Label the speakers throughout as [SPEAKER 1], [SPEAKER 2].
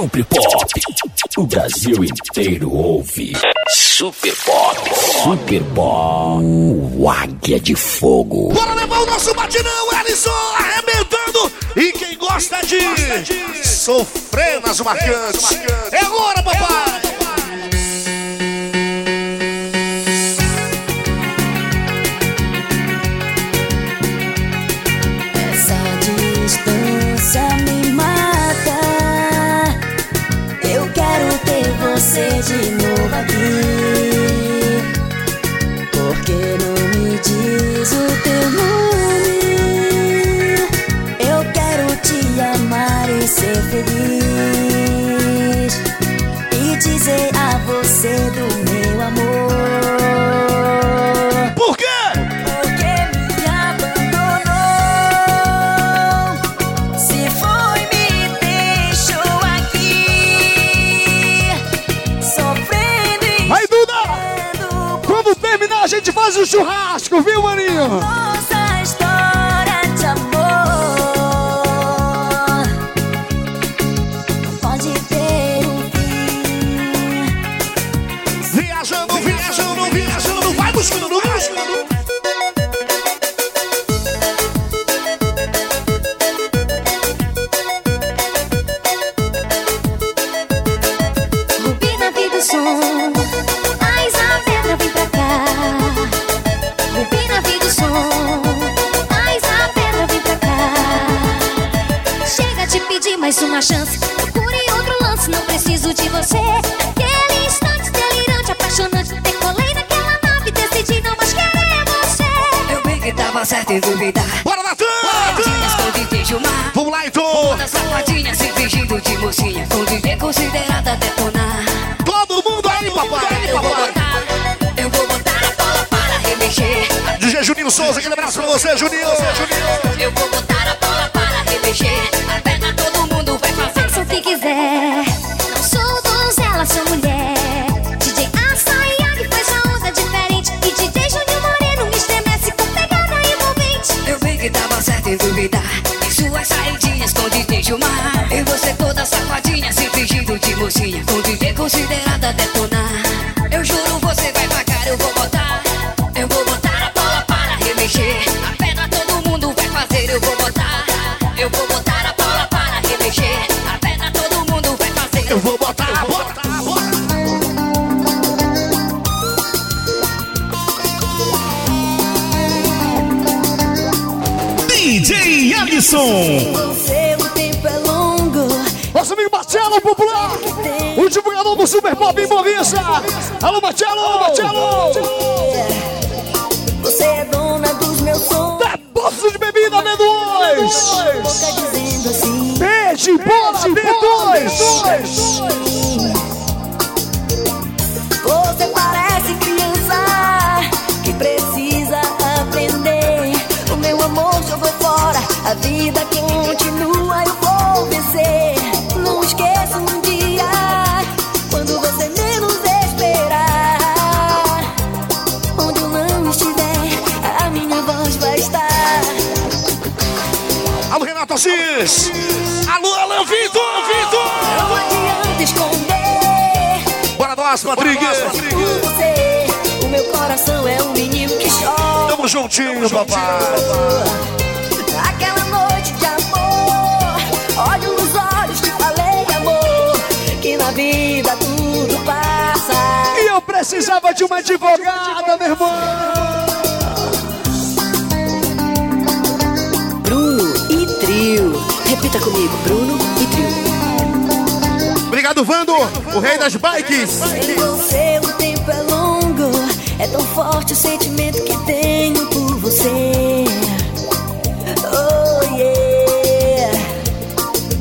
[SPEAKER 1] Super Pop. O Brasil inteiro ouve. Super Pop. Super Pop. O Águia de Fogo.
[SPEAKER 2] Bora levar o nosso batidão, Ellison, arrebentando. E quem gosta de, gosta de sofrer nas marcantes. É agora, papai.
[SPEAKER 3] você de novo aqui Porque não me diz o teu
[SPEAKER 2] churrasco, viu, maninho?
[SPEAKER 3] Uma chance. Procure outro lance, não preciso de você. Aquele instante delirante, apaixonante. Decolei naquela nave, decidi não mais querer você.
[SPEAKER 4] Eu vi que tava certo em duvidar.
[SPEAKER 2] Bora, Natan! Vamos lá, então!
[SPEAKER 4] Toda safadinha, se fingindo de mocinha. Com DJ considerada detonar.
[SPEAKER 2] Todo mundo aí, papai!
[SPEAKER 4] Eu vou botar, eu vou botar a bola para remexer.
[SPEAKER 2] DJ Juninho Souza, aquele abraço pra você, Juninho!
[SPEAKER 4] Eu vou botar
[SPEAKER 3] Com
[SPEAKER 4] DJ considerada detonar. Eu juro, você vai pagar, eu vou botar. Eu vou botar a bola para remexer. A perna todo mundo vai fazer, eu vou botar. Eu vou botar a bola para remexer. A perna todo mundo vai fazer.
[SPEAKER 2] Eu vou botar a bola.
[SPEAKER 5] DJ Alisson.
[SPEAKER 3] Você, o tempo
[SPEAKER 2] Super Pop em Boa Vista. Alô, Marcelo, Marcelo.
[SPEAKER 3] Você é dona dos meus sonhos.
[SPEAKER 2] Depósito de bebida B2.
[SPEAKER 3] Boca dizendo assim.
[SPEAKER 2] Beijo, bola B2.
[SPEAKER 3] Você parece criança que precisa aprender. O meu amor jogou fora, a vida continua, eu vou vencer. Não esqueça
[SPEAKER 2] Assis. Alô, Alan Vitor, Vitor. Bora nós, Rodrigues.
[SPEAKER 3] O meu coração é um menino que chora.
[SPEAKER 2] Tamo juntinho, papai.
[SPEAKER 3] Aquela noite de amor, olho nos olhos, te falei, amor, que na vida tudo passa.
[SPEAKER 2] E eu precisava de uma advogada, meu irmão.
[SPEAKER 4] Repita comigo, Bruno e trio.
[SPEAKER 2] Obrigado, Vando, o rei das bikes.
[SPEAKER 3] Sem você o tempo é longo, é tão forte o sentimento que tenho por você. Oh yeah,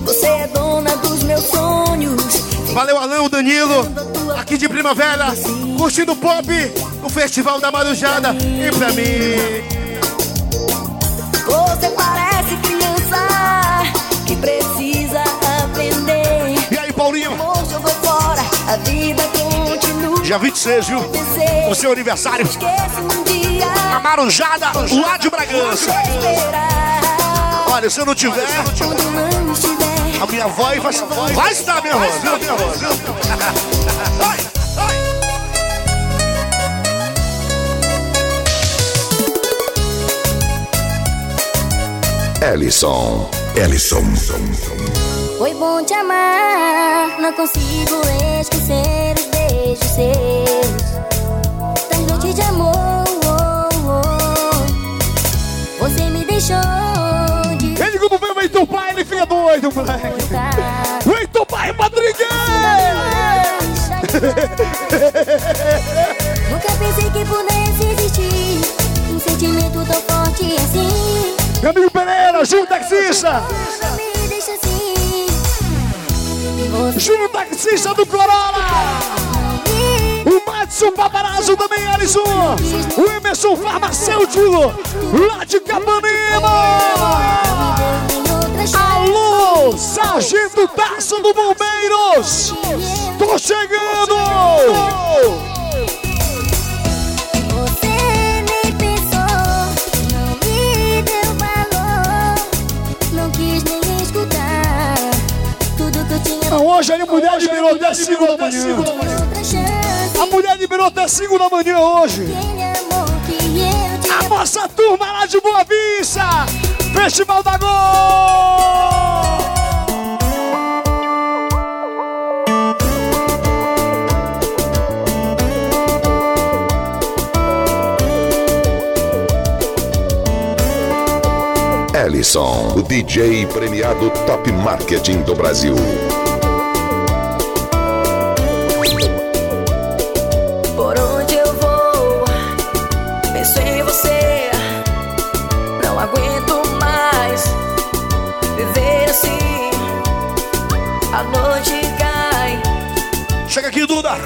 [SPEAKER 3] você é dona dos meus sonhos.
[SPEAKER 2] Valeu, Alan, o Danilo, aqui de Primavera, curtindo pop, o Festival da Marujada. E pra mim,
[SPEAKER 3] continua.
[SPEAKER 2] dia 26, viu? O seu aniversário,
[SPEAKER 3] um
[SPEAKER 2] a Marujada, lá de Bragança. Olha, se eu não tiver, a minha voz vai, vai estar, minha voz. viu, minha voz, viu? Vai, vai.
[SPEAKER 1] Ellison. Ellison.
[SPEAKER 3] Foi bom te amar, não consigo esquecer os beijos seus. Das noites de amor, oh, oh. você me deixou de
[SPEAKER 6] Ele quando vem o Heitor Pai, ele fica doido, moleque. O Heitor Pai madrigueiro!
[SPEAKER 3] Nunca pensei que pudesse existir um sentimento tão forte assim.
[SPEAKER 6] Meu amigo Pereira, Júnior Taxista! Júnior Taxista do Corolla! O Matson Paparazzo também, Alisson! O Emerson Farmacêutico, lá de Capanema! Alô, Sargento Tasso do Bombeiros! Tô chegando! Hoje a mulher liberou até 5 da manhã. A mulher liberou até 5 da manhã hoje. A nossa turma lá de Boa Vista! Festival da Gol!
[SPEAKER 1] Ellison. O DJ premiado Top Marketing do Brasil.
[SPEAKER 4] Aguento mais viver assim. A noite cai,
[SPEAKER 2] Chega aqui, Duda.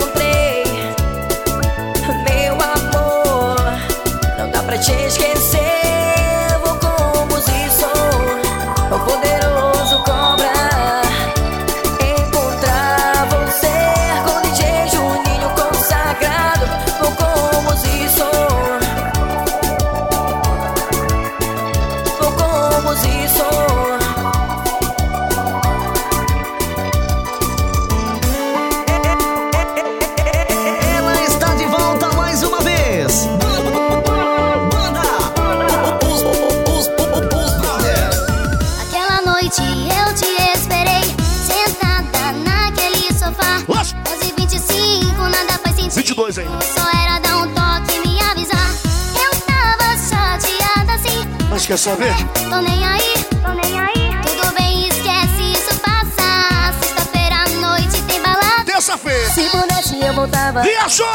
[SPEAKER 2] Quer saber?
[SPEAKER 3] Tô nem aí, tô nem aí. Tudo bem, esquece, isso passa. Sexta-feira à noite tem balada.
[SPEAKER 2] Terça-feira.
[SPEAKER 4] Se pudesse eu voltava
[SPEAKER 2] Viajou!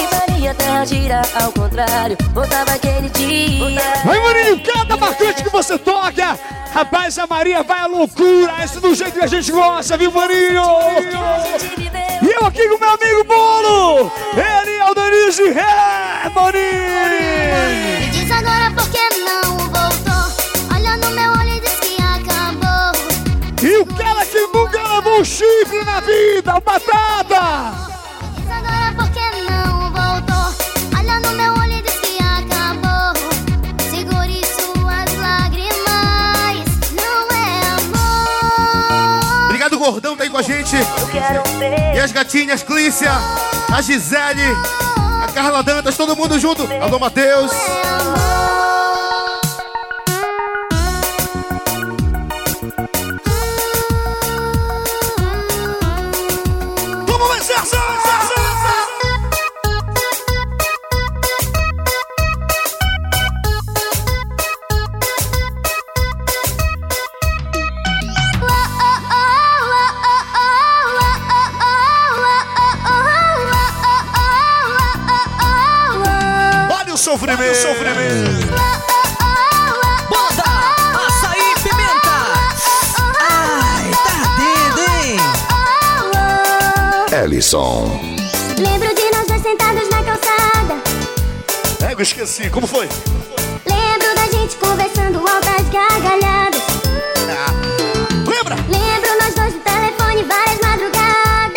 [SPEAKER 4] E faria a terra girar ao contrário Voltava aquele dia
[SPEAKER 6] Vai, Marinho, cada marcante que você toca! Rapaz, a Maria vai à loucura! Esse do jeito que a gente gosta, viu, Marinho? E eu aqui com meu amigo Bolo! Ele é o Denise Ré, Marinho! Chifre na vida, o Batata!
[SPEAKER 3] Por que não voltou. Olha no meu olho e diz que acabou. Segure suas lágrimas. Não é amor.
[SPEAKER 2] Obrigado, Gordão, tá aí com a gente. E as gatinhas, Clícia, a Gisele, a Carla Dantas, todo mundo junto. Alô, Matheus.
[SPEAKER 3] É amor.
[SPEAKER 1] Ellison.
[SPEAKER 3] Lembro de nós dois sentados na calçada.
[SPEAKER 2] É, eu esqueci. Como foi?
[SPEAKER 3] Lembro da gente conversando altas gargalhadas.
[SPEAKER 2] Lembra?
[SPEAKER 3] Lembro nós dois no telefone várias madrugadas.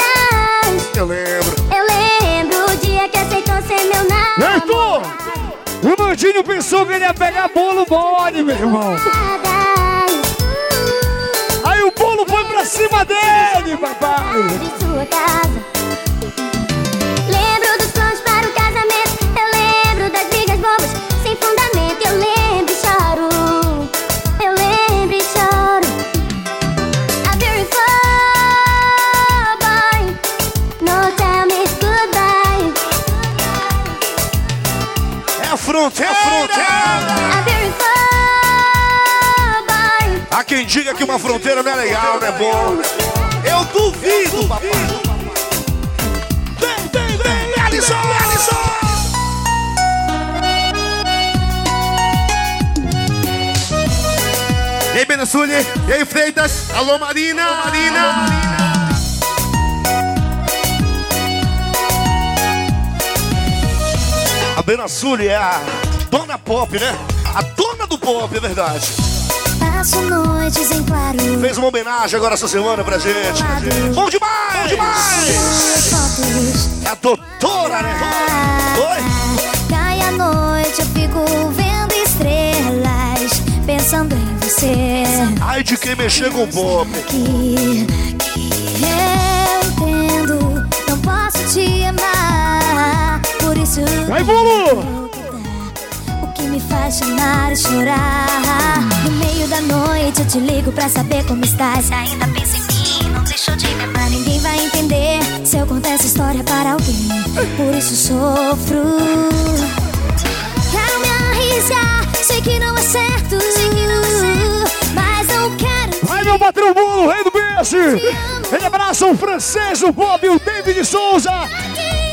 [SPEAKER 2] Eu lembro.
[SPEAKER 3] Eu lembro o dia que aceitou ser meu namorado.
[SPEAKER 6] O Mandinho pensou que ele ia pegar bolo mole, meu irmão!
[SPEAKER 3] Nada.
[SPEAKER 6] cima dele, papai.
[SPEAKER 3] de sua casa.
[SPEAKER 2] Fronteira, a fronteira. Há quem diga que uma fronteira não é legal, não é bom. Eu duvido, papai. Vem, vem, vem, Alisson, Alisson.
[SPEAKER 7] E aí, Benassuli? E aí, Freitas? Alô, Marina? Marina?
[SPEAKER 2] A Bena Sully é a dona pop, né? A dona do pop, é verdade.
[SPEAKER 3] Passo noites em claro.
[SPEAKER 2] Fez uma homenagem agora essa semana pra gente. Bom demais, bom demais. É a doutora, né? Oi?
[SPEAKER 3] Cai a noite, eu fico vendo estrelas, pensando em você.
[SPEAKER 2] Ai de quem mexer com o pop.
[SPEAKER 3] Que, que eu
[SPEAKER 6] Vai, bolo!
[SPEAKER 3] o que me faz chamar e chorar. No meio da noite, eu te ligo pra saber como estás. Ainda pensa em mim, não deixou de me amar. Ninguém vai entender se eu contar essa história para alguém. Por isso sofro. Quero me arriscar, sei que não é certo. Mas não quero.
[SPEAKER 6] Vai, meu patrão bolo, rei do peixe! Ele abraça o francês, o Bob e o David Souza.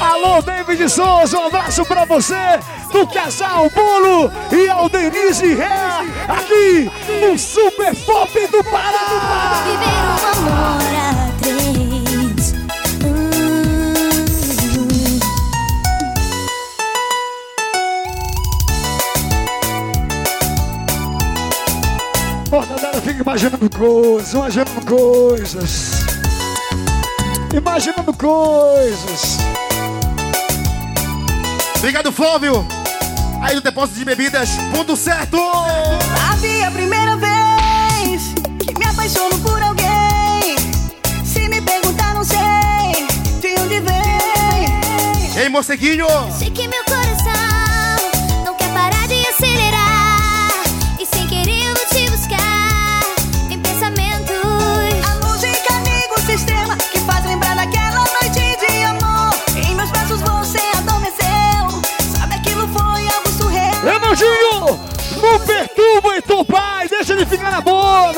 [SPEAKER 6] Alô, David Souza, um abraço pra você, do casal Bolo e ao Denise Ré, aqui no Super Pop do Pará.
[SPEAKER 3] Viver um amor a três.
[SPEAKER 6] Pô, Dandara fica imaginando coisas, imaginando coisas. Imaginando coisas.
[SPEAKER 7] Obrigado, Flávio. Aí do depósito de bebidas, ponto certo.
[SPEAKER 8] Sabe a primeira vez que me apaixono por alguém? Se me perguntar, não sei de onde vem.
[SPEAKER 7] Ei, moceguinho.
[SPEAKER 3] Sei que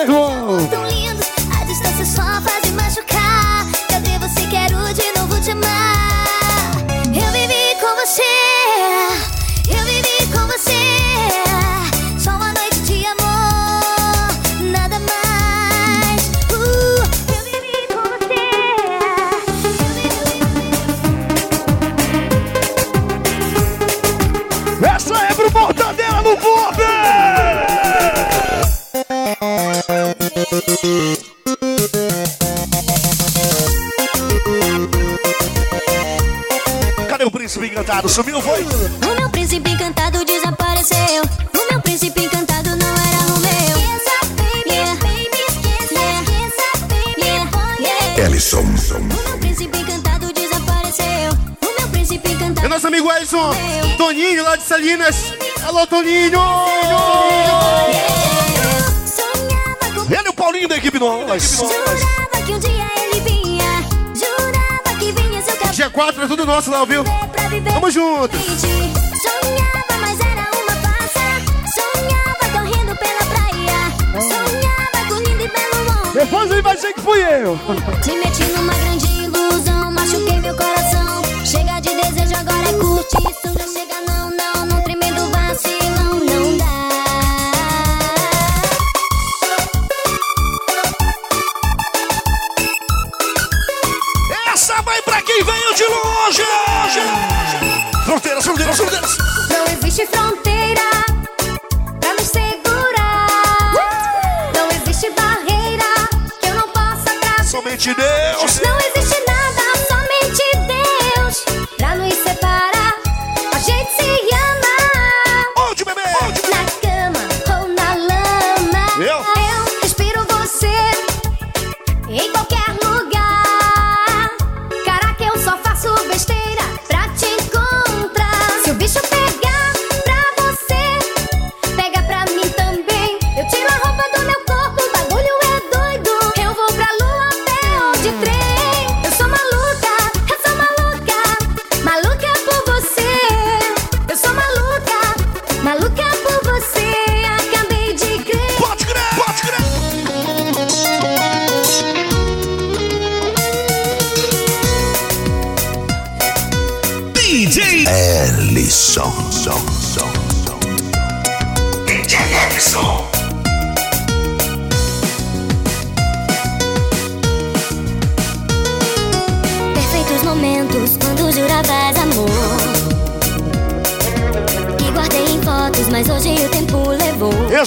[SPEAKER 6] na
[SPEAKER 2] Sumiu, foi?
[SPEAKER 3] O meu príncipe encantado desapareceu. O meu príncipe encantado não era o meu. Yeah. Yeah. Yeah.
[SPEAKER 1] Ellison.
[SPEAKER 3] O meu príncipe encantado desapareceu. O meu príncipe
[SPEAKER 7] É
[SPEAKER 3] encantado.
[SPEAKER 7] nosso amigo Edson. Toninho, lá de Salinas. Alô, Toninho.
[SPEAKER 2] Ele e o Paulinho da equipe nós.
[SPEAKER 3] Jurava que um dia ele vinha. Jurava que vinha seu cabelo
[SPEAKER 7] Dia 4 é tudo nosso lá, viu? Tamo junto.
[SPEAKER 3] Sonhava, mas era uma farsa. Sonhava correndo pela praia. Sonhava com lindo e belo homem.
[SPEAKER 6] Depois ele vai dizer que fui eu!
[SPEAKER 3] Me meti numa grande ilusão, machuquei meu coração. Chega de desejo, agora é curtição. Já chega, não, não, num tremendo vacilão, não dá.
[SPEAKER 2] Essa vai pra quem veio de longe. Fronteiras, fronteiras, fronteiras.
[SPEAKER 3] Não existe fronteira pra me segurar. Não existe barreira que eu não possa atravessar.
[SPEAKER 2] Somente Deus.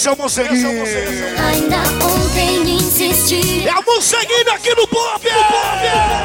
[SPEAKER 2] Esse é o Monseguinho.
[SPEAKER 3] Ainda ontem insisti.
[SPEAKER 2] É o Monseguinho aqui no Pop.
[SPEAKER 3] Não sei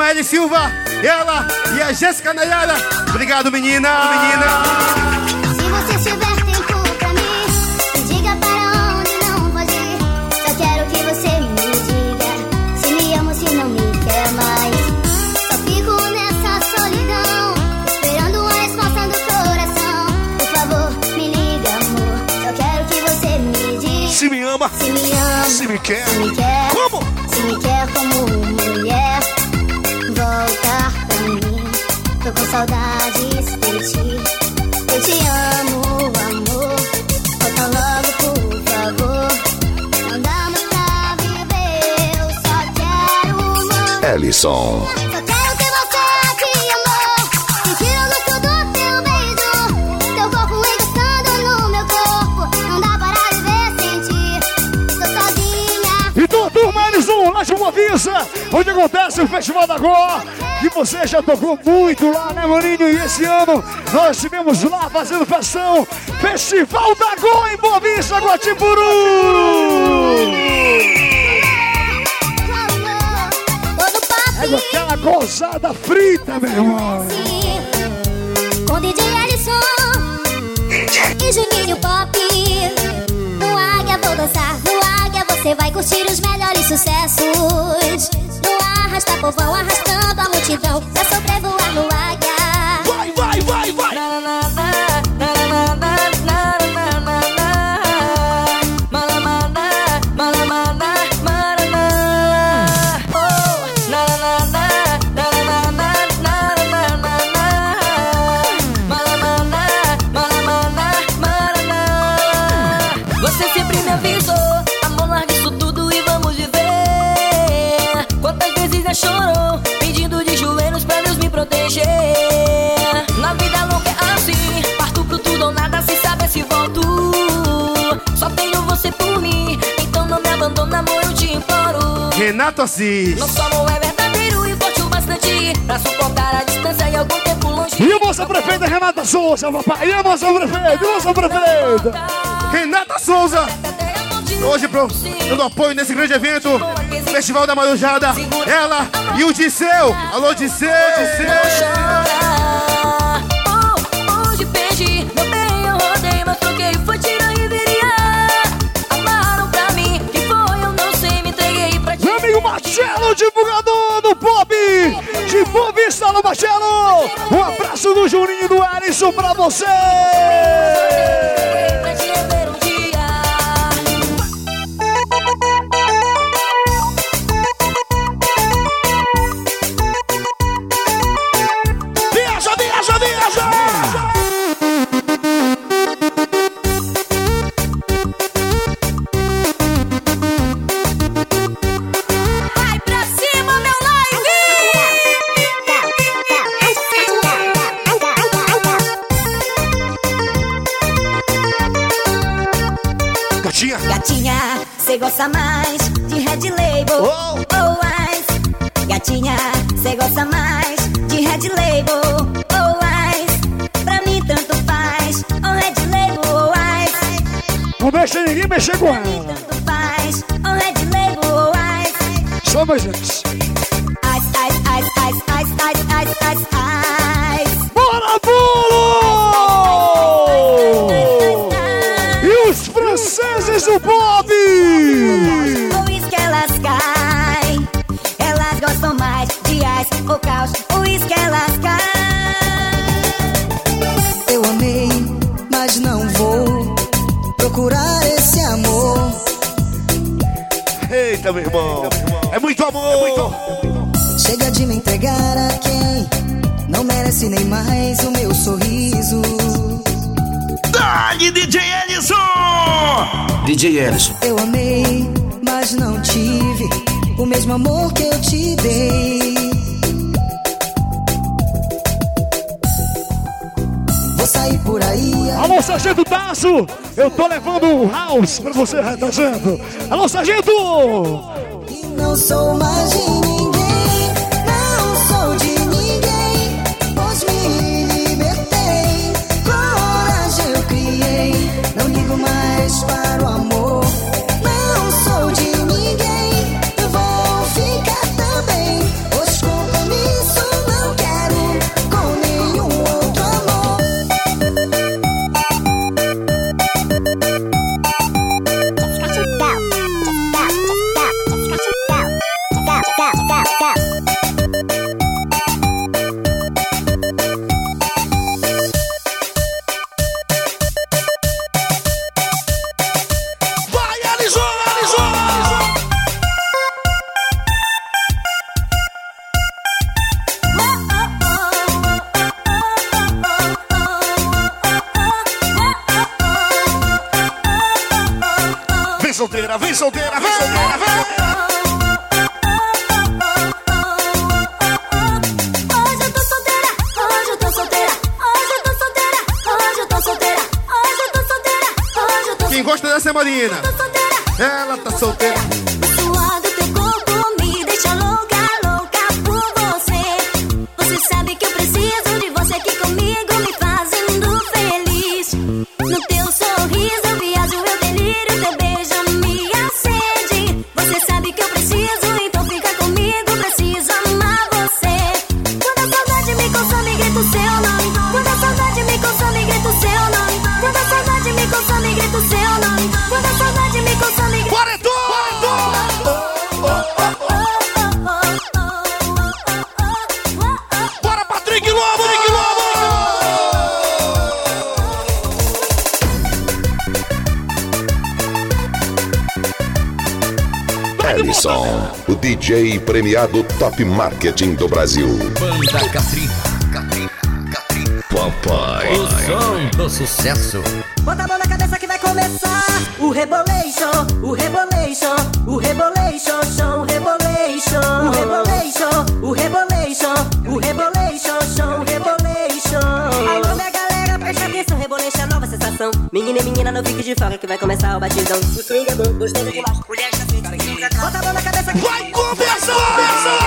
[SPEAKER 6] E
[SPEAKER 7] Dimaele Silva, ela e a Jéssica Nayara. Obrigado, menina. Menina.
[SPEAKER 3] Se você tiver tempo pra mim, me diga para onde não pode ir. Só quero que você me diga se me ama ou se não me quer mais. Só fico nessa solidão, esperando a resposta do coração. Por favor, me liga, amor. Só quero que você me diga
[SPEAKER 2] Se me ama,
[SPEAKER 3] se me ama,
[SPEAKER 2] se me quer.
[SPEAKER 3] se me quer.
[SPEAKER 2] Como?
[SPEAKER 3] Se me quer como mulher, saudades de ti. Eu te amo, amor. Volta logo, por favor. Não dá mais pra viver. Eu só quero amor.
[SPEAKER 1] Ellison.
[SPEAKER 3] Só quero ter você aqui, amor. Sentir o gosto do teu beijo. Teu corpo encostando no meu corpo. Não dá para viver sem ti. Tô sozinha.
[SPEAKER 6] Turma, vão lá de uma vista, onde acontece o Festival da Gó. E você já tocou muito lá, né, Maninho? E esse ano nós estivemos lá fazendo festão. Festival da Gó em Boa Vista, Guatiburu! É aquela gozada frita, meu irmão.
[SPEAKER 3] Com DJ Ellison e Juninho Pop No Águia vou dançar, no Águia você vai curtir os melhores sucessos No arrasta povão, arrastando
[SPEAKER 7] Renato Assis.
[SPEAKER 4] Nosso amor é verdadeiro e forte o bastante pra suportar a distância e algum tempo longe.
[SPEAKER 6] E a moça prefeita Renata Souza, papai. E a moça prefeita, e a moça prefeita.
[SPEAKER 7] Renata Souza. Hoje, pro, dando apoio nesse grande evento, Festival da Marujada. Ela e o Disseu. Alô, Disseu. Disseu.
[SPEAKER 6] Marcelo, divulgador do pop de Boa Vista no Marcelo. Um abraço do Juninho e do Alisson pra você. Somos eles.
[SPEAKER 7] Ice, ice, ice, ice, ice, ice, ice, ice, ice.
[SPEAKER 6] Bora, bolo! E os franceses do pop!
[SPEAKER 7] O uísque elas caem, elas gostam mais de ice ou caos. O uísque elas caem.
[SPEAKER 9] Eu amei, mas não vou procurar esse amor.
[SPEAKER 2] eita, meu irmão. É muito amor.
[SPEAKER 9] Chega de me entregar a quem não merece nem mais o meu sorriso.
[SPEAKER 5] Dali, DJ Ellison!
[SPEAKER 10] DJ Ellison.
[SPEAKER 9] Eu amei, mas não tive o mesmo amor que eu te dei. Vou sair por aí.
[SPEAKER 6] Alô, Sargento Tasso! Eu tô levando o house pra você, tá vendo? Alô, Sargento!
[SPEAKER 9] não sou
[SPEAKER 2] magia. Solteira, vem solteira, vem solteira, vem solteira.
[SPEAKER 7] Hoje eu tô solteira, hoje eu tô solteira, hoje eu tô solteira, hoje eu tô solteira, hoje eu tô solteira, hoje eu tô
[SPEAKER 3] Quem gosta dessa é Marina.
[SPEAKER 7] solteira.
[SPEAKER 3] Ela tá solteira.
[SPEAKER 7] O
[SPEAKER 1] DJ premiado Top Marketing do Brasil.
[SPEAKER 10] Banda Catrina. Catrina. Catrina. Papai.
[SPEAKER 11] O som do sucesso.
[SPEAKER 8] Bota a mão na cabeça que vai começar o rebolation, o rebolation, o rebolation, chão, rebolation, o rebolation, nova sensação. Menina e menina, não fique de fora que vai começar o batidão. O swing é bom, gostei demais. Mulher já sente, Bota a mão na cabeça
[SPEAKER 2] Vai começar! De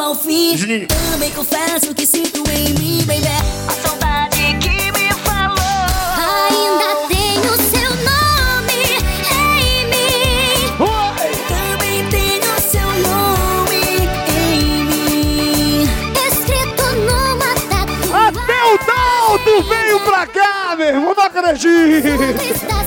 [SPEAKER 3] ao fim.
[SPEAKER 2] Juninho.
[SPEAKER 3] Também confesso que sinto em mim, baby. A saudade que me falou. Ainda tenho seu nome em mim. Também tenho seu nome em mim. Escrito numa tatuagem.
[SPEAKER 6] Até o Daldo veio pra cá, meu irmão, não acredito.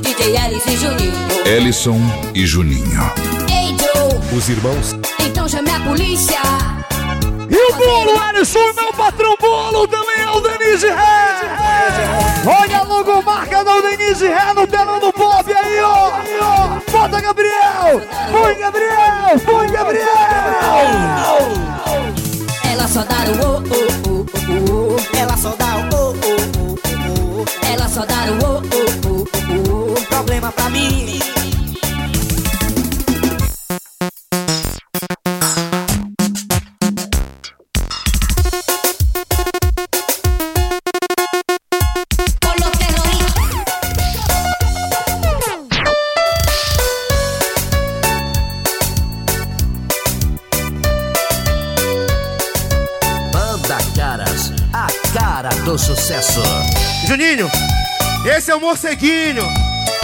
[SPEAKER 4] DJ Alice e Juninho.
[SPEAKER 12] Ellison e Juninho.
[SPEAKER 4] Ei, Joe,
[SPEAKER 12] Os irmãos
[SPEAKER 4] então chame a polícia.
[SPEAKER 6] E o bolo, Alisson, e meu patrão bolo também é o Denise Ré. Olha a logomarca do Denise Ré no telão do pop aí, ó. Bota, Gabriel. Foi, Gabriel. Foi, Gabriel.
[SPEAKER 4] Ela só dá o oh, oh, oh, oh, oh.
[SPEAKER 8] Ela só dá o oh, oh, oh, oh, oh.
[SPEAKER 4] Ela só dá o oh, oh, oh,
[SPEAKER 7] o morceguinho.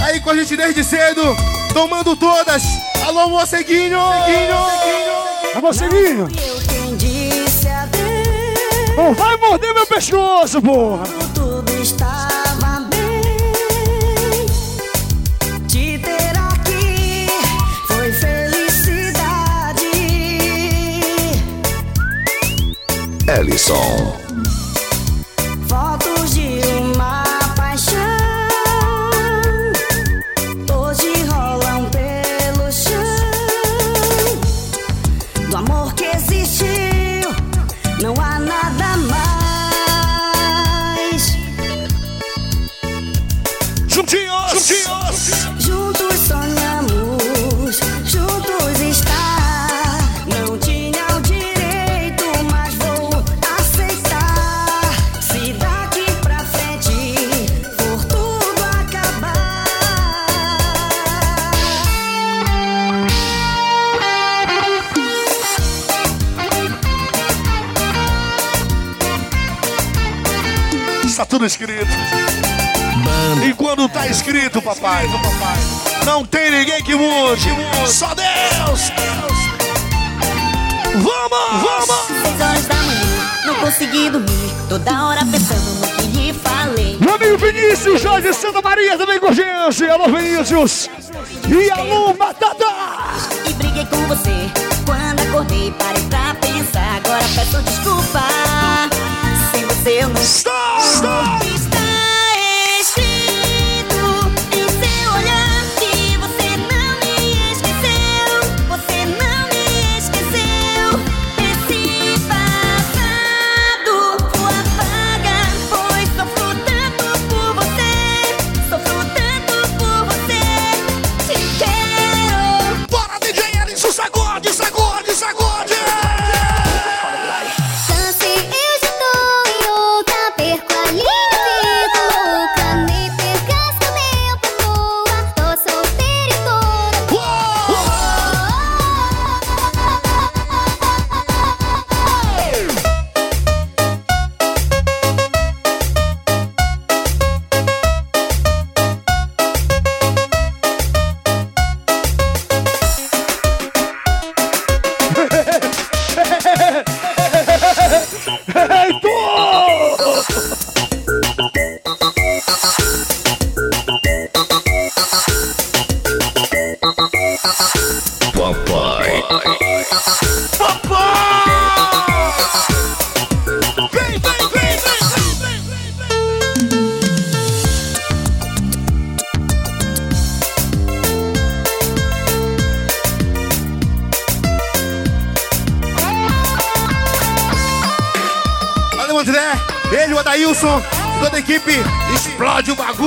[SPEAKER 7] Aí com a gente desde cedo, tomando todas. Alô, morceguinho.
[SPEAKER 6] É moceguinho.
[SPEAKER 3] Eu quem disse adeus.
[SPEAKER 6] Não vai morder meu pescoço, porra.
[SPEAKER 3] Tudo estava bem. Te ter aqui foi felicidade.
[SPEAKER 9] Ellison.
[SPEAKER 2] Mude. Só Deus! Vamos! Vamos!
[SPEAKER 3] Seis horas da manhã, não consegui dormir. Toda hora pensando no que lhe falei.
[SPEAKER 6] Meu amigo Vinícius, Jorge Santa Maria também com gente. Alô, Vinícius. E alô, Batata.
[SPEAKER 3] E briguei com você quando acordei. Parei pra pensar. Agora peço desculpa. Sem você eu não!
[SPEAKER 2] Stop!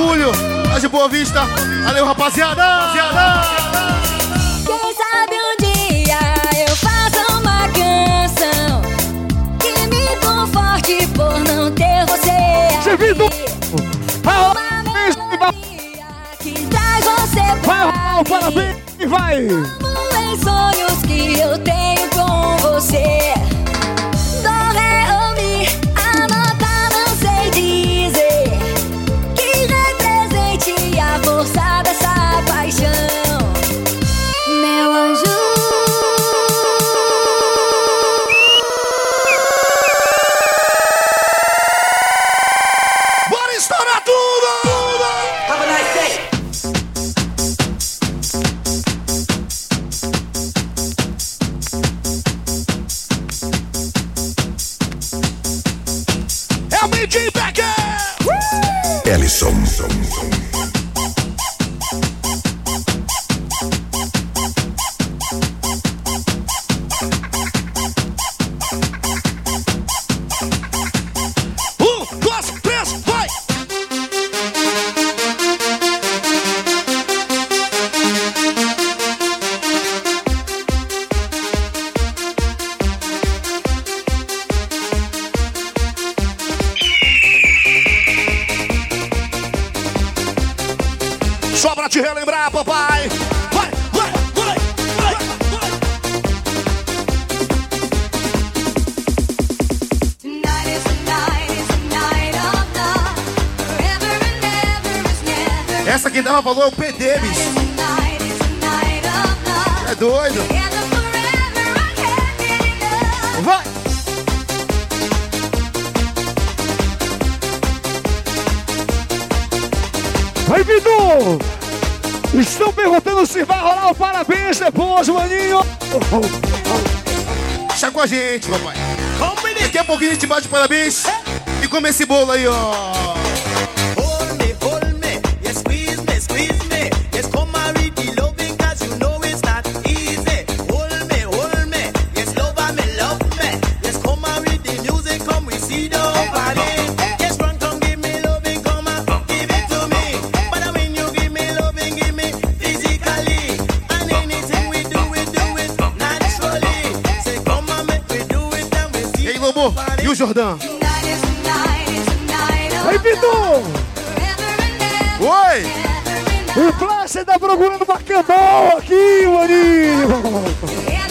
[SPEAKER 13] Explode o bagulho. Tá de boa vista. Valeu, rapaziada. rapaziada.
[SPEAKER 4] Quem sabe um dia eu faço uma canção que me conforte por não ter você.
[SPEAKER 14] Servido.
[SPEAKER 4] Uma melodia que traz você
[SPEAKER 14] Vai,
[SPEAKER 4] pra mim.
[SPEAKER 14] parabéns. Vai.
[SPEAKER 4] Como em sonhos que eu tenho com você.
[SPEAKER 2] Te relembrar, papai! Vai, vai, vai, vai, vai!
[SPEAKER 13] Essa quem dava valor é o PD, bicho. É doido. Vai!
[SPEAKER 14] Vai, Bidu. Estão perguntando se vai rolar o parabéns depois, maninho.
[SPEAKER 13] Deixa com a gente, papai. Daqui a pouquinho a gente bate parabéns. E come esse bolo aí, ó.
[SPEAKER 4] Forever and ever.
[SPEAKER 13] Oi!
[SPEAKER 14] O Plácio tá procurando bacamão aqui, maninho.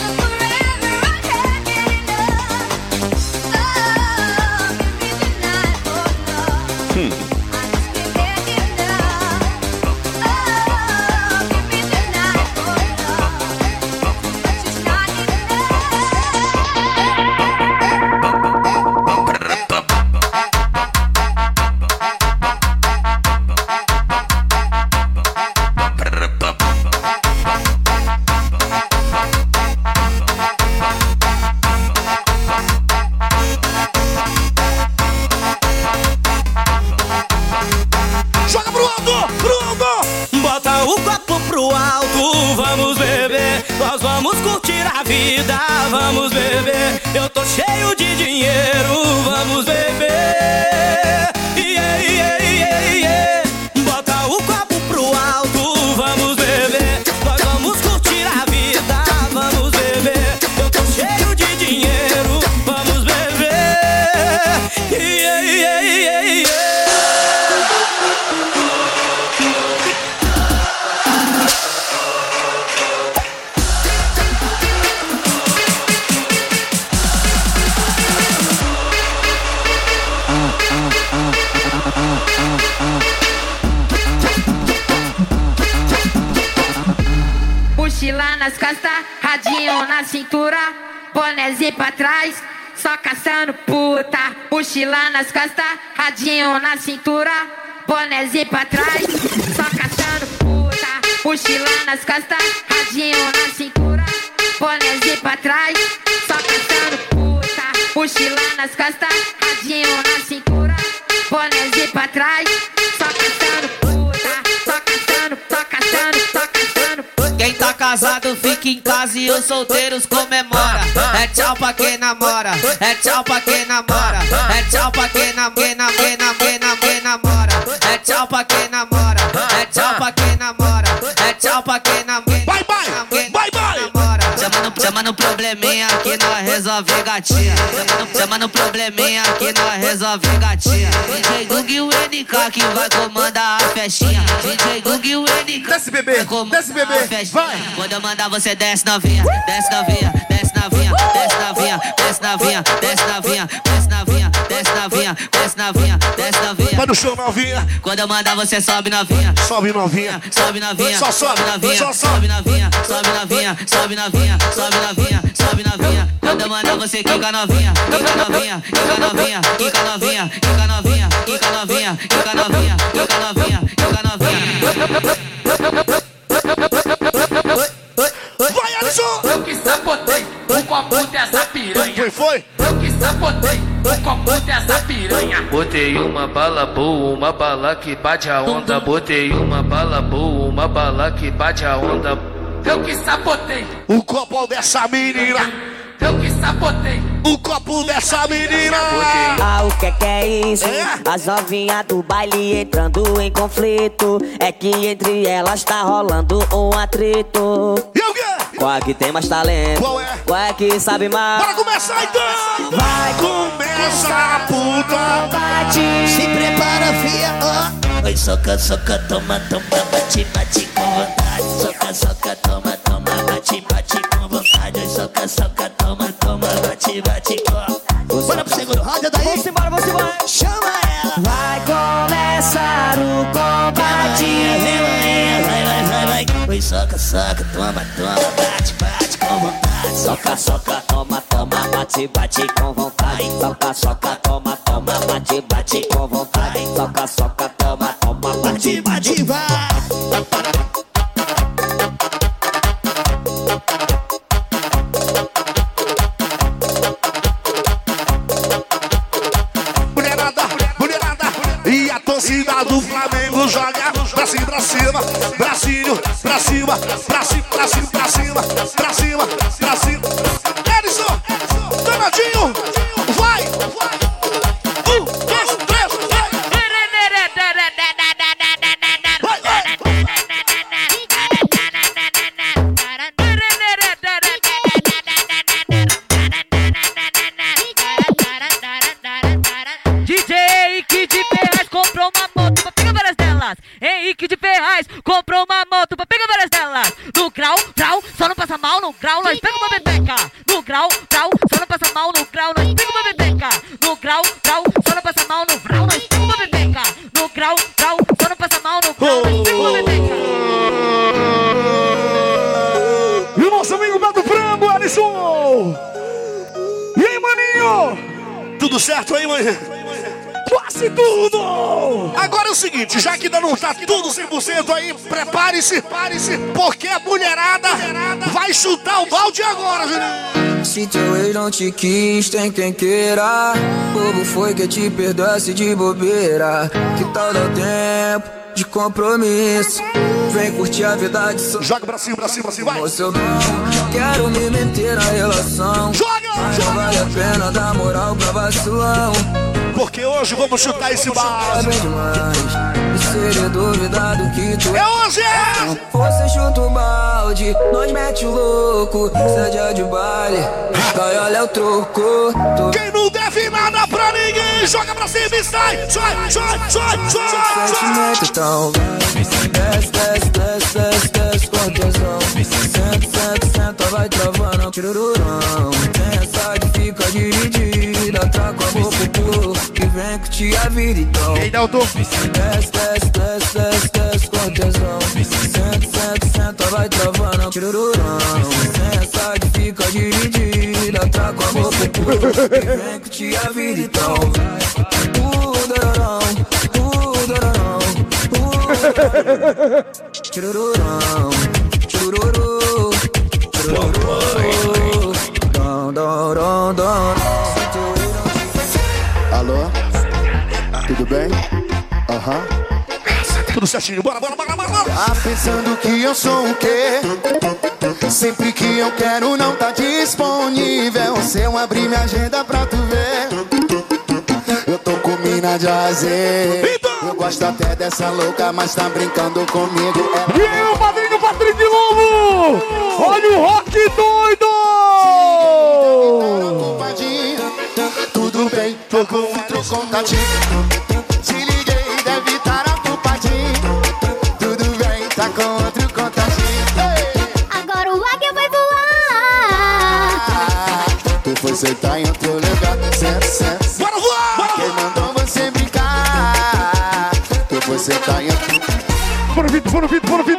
[SPEAKER 15] Nas costas, radinho na cintura, bonézinho pra trás, só caçando puta. Mochila nas costas, radinho na cintura, bonézinho pra trás, só caçando puta. Mochila nas costas, radinho na cintura, bonézinho pra trás, só caçando puta. Mochila nas costas, radinho na cintura, bonézinho pra trás,
[SPEAKER 16] tá casado fica em casa e os solteiros comemora. É tchau pra quem namora, é tchau pra quem namora, é tchau pra quem namora, quem namora, quem quem namora. É tchau pra quem namora, é tchau pra quem namora, é tchau pra quem namora. Chama no, probleminha que nós resolve gatinha. Chama no, probleminha que nós resolve gatinha. DJ e o NK que vai comandar a festinha. DJ e o NK.
[SPEAKER 7] Desce bebê, desce bebê, vai.
[SPEAKER 16] Quando eu mandar você desce novinha, desce novinha, desce novinha, desce novinha, desce novinha, desce novinha, desce novinha.
[SPEAKER 2] Vai no chão, novinha.
[SPEAKER 16] Quando eu mandar você sobe novinha,
[SPEAKER 2] Sobe novinha.
[SPEAKER 16] sobe novinha,
[SPEAKER 2] Só sobe,
[SPEAKER 16] novinha,
[SPEAKER 2] só sobe.
[SPEAKER 16] novinha, sobe novinha, sobe novinha, sobe novinha, sobe novinha. Quando eu mandar você quica novinha, quica novinha, quica novinha, quica novinha, quica novinha, quica novinha, quica novinha, quica novinha, quica novinha.
[SPEAKER 2] Vai, Alisson!
[SPEAKER 17] Eu que sabotei o copo dessa piranha.
[SPEAKER 2] Foi, foi?
[SPEAKER 17] Eu que sabotei o copo dessa piranha.
[SPEAKER 18] Botei uma bala boa, uma bala que bate a onda. Botei uma bala boa, uma bala que bate a onda.
[SPEAKER 17] Eu que sabotei,
[SPEAKER 2] O copo dessa menina.
[SPEAKER 17] Eu que sabotei.
[SPEAKER 2] O copo dessa menina.
[SPEAKER 19] Ah, o que que é isso? As novinhas do baile entrando em conflito. É que entre elas tá rolando um atrito.
[SPEAKER 2] E o quê?
[SPEAKER 19] Qual é que tem mais talento?
[SPEAKER 2] Qual é?
[SPEAKER 19] Qual é que sabe mais?
[SPEAKER 2] Bora começar então!
[SPEAKER 19] Vai
[SPEAKER 2] começar a puta
[SPEAKER 19] bate.
[SPEAKER 20] Se prepara, fia, ó. Oi, soca, soca, toma, toma, bate, bate com vontade. Soca, soca, toma, toma, bate, bate soca, soca, toma, toma, bate, bate com. Bora pro segundo, roda daí.
[SPEAKER 19] Vamos embora, vamos embora.
[SPEAKER 20] Chama ela.
[SPEAKER 19] Vai começar o combate.
[SPEAKER 20] Vem, vai, vai, vai, vai, vai. Oi, soca, soca, toma, toma, bate, bate com vontade.
[SPEAKER 19] Soca, soca, toma, toma, bate, bate com vontade. Soca, soca, toma, toma, bate, bate com vontade. Soca, soca, toma, toma, bate,
[SPEAKER 20] bate, vai.
[SPEAKER 2] Tá tudo 100% aí, prepare-se, prepare-se, porque a mulherada vai chutar o balde agora, Juninho.
[SPEAKER 21] Se teu ex não te quis, tem quem queira. Bobo foi que te perdoasse de bobeira. Que tal dar tempo de compromisso? Vem curtir a vida de.
[SPEAKER 2] Joga pra cima, pra cima, pra cima, vai.
[SPEAKER 21] Eu não quero me meter na relação.
[SPEAKER 2] Joga!
[SPEAKER 21] Mas não vale a pena dar moral pra vacilão.
[SPEAKER 2] Porque hoje vamos chutar esse balde.
[SPEAKER 21] É seria duvidado que tu
[SPEAKER 2] É hoje!
[SPEAKER 21] Você chuta o balde, nós mete o louco, seja de baile, cai olha o troco.
[SPEAKER 2] Quem não deve nada pra ninguém, joga pra cima e sai, sai, sai, sai, sai,
[SPEAKER 21] sentimento vai. Desce, desce, desce, desce, desce com tesão. Senta, senta, senta, vai travando, tirururão. Tem essa que fica dividida, traga o amor pro pulo, que vem curtir a vida então.
[SPEAKER 7] E aí, Dalton?
[SPEAKER 21] Desce, desce, desce, desce, desce com tesão. Senta, senta, senta, vai travando, tirururão. Essa que fica dividida, traga o amor pro pulo, que vem curtir a vida então. Uh, uh, dororão, uh, Churururão, chururu, chururu, dom, dom, dom, dom.
[SPEAKER 22] Alô? Tudo bem? Aham.
[SPEAKER 2] Tudo certinho, bora, bora, bora, bora.
[SPEAKER 23] Tá pensando que eu sou o quê? Sempre que eu quero não tá disponível. Se eu abrir minha agenda pra tu ver, eu tô com mina de azer. Eu gosto até dessa louca, mas tá brincando comigo. Ela
[SPEAKER 6] E aí, o padrinho Patrick Lobo! Olha o rock doido!
[SPEAKER 23] Tô com outro contatinho. Te liguei, deve estar ocupadinho. Tudo bem, tá com outro contatinho.
[SPEAKER 3] Agora o águia vai voar.
[SPEAKER 23] Tu foi sentar em outro lugar. Senta, senta.
[SPEAKER 2] Bora voar!
[SPEAKER 23] Quem mandou você brincar? Tu foi sentar em outro
[SPEAKER 6] Bora, Vitor, bora, Vitor, bora, Vitor, bora, Vitor,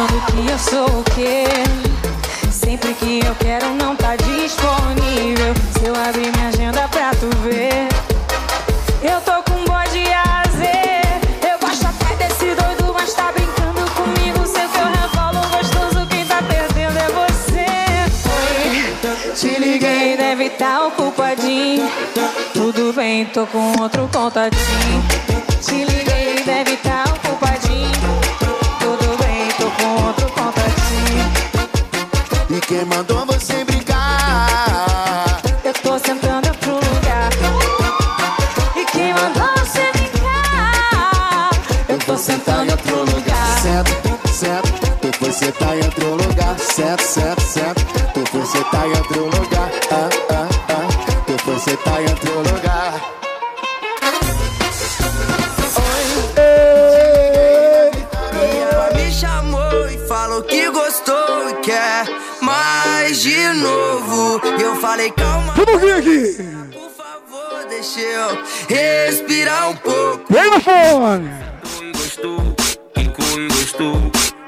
[SPEAKER 22] Pensando que eu sou o quê? Sempre que eu quero não tá disponível. Se eu abrir minha agenda pra tu ver, eu tô com bode azer. Eu gosto até desse doido, mas tá brincando comigo. Sei que eu revolo gostoso, quem tá perdendo é você. Oi, te liguei, deve tá ocupadinho. Tudo bem, tô com outro contatinho. Te liguei, deve tá
[SPEAKER 23] quem mandou você brincar?
[SPEAKER 24] Falei, calma.
[SPEAKER 6] Vamos vir aqui!
[SPEAKER 24] Por favor, deixa eu respirar um pouco.
[SPEAKER 6] Vem no fone!
[SPEAKER 25] Ficou e gostou.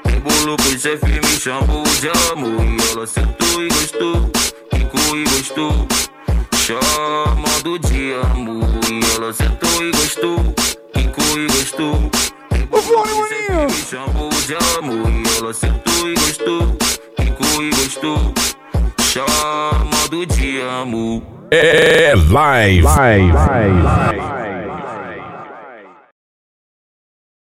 [SPEAKER 25] Embolou pro chefe, me chamou de amor. E ela sentou e gostou. Ficou e gostou. Chamando de amor. E ela sentou e gostou. Ficou e gostou. Embolou pro chefe, me chamou de amor. E ela sentou e gostou. Ficou e gostou. Chamando de amor.
[SPEAKER 1] É live. Vai, vai, vai.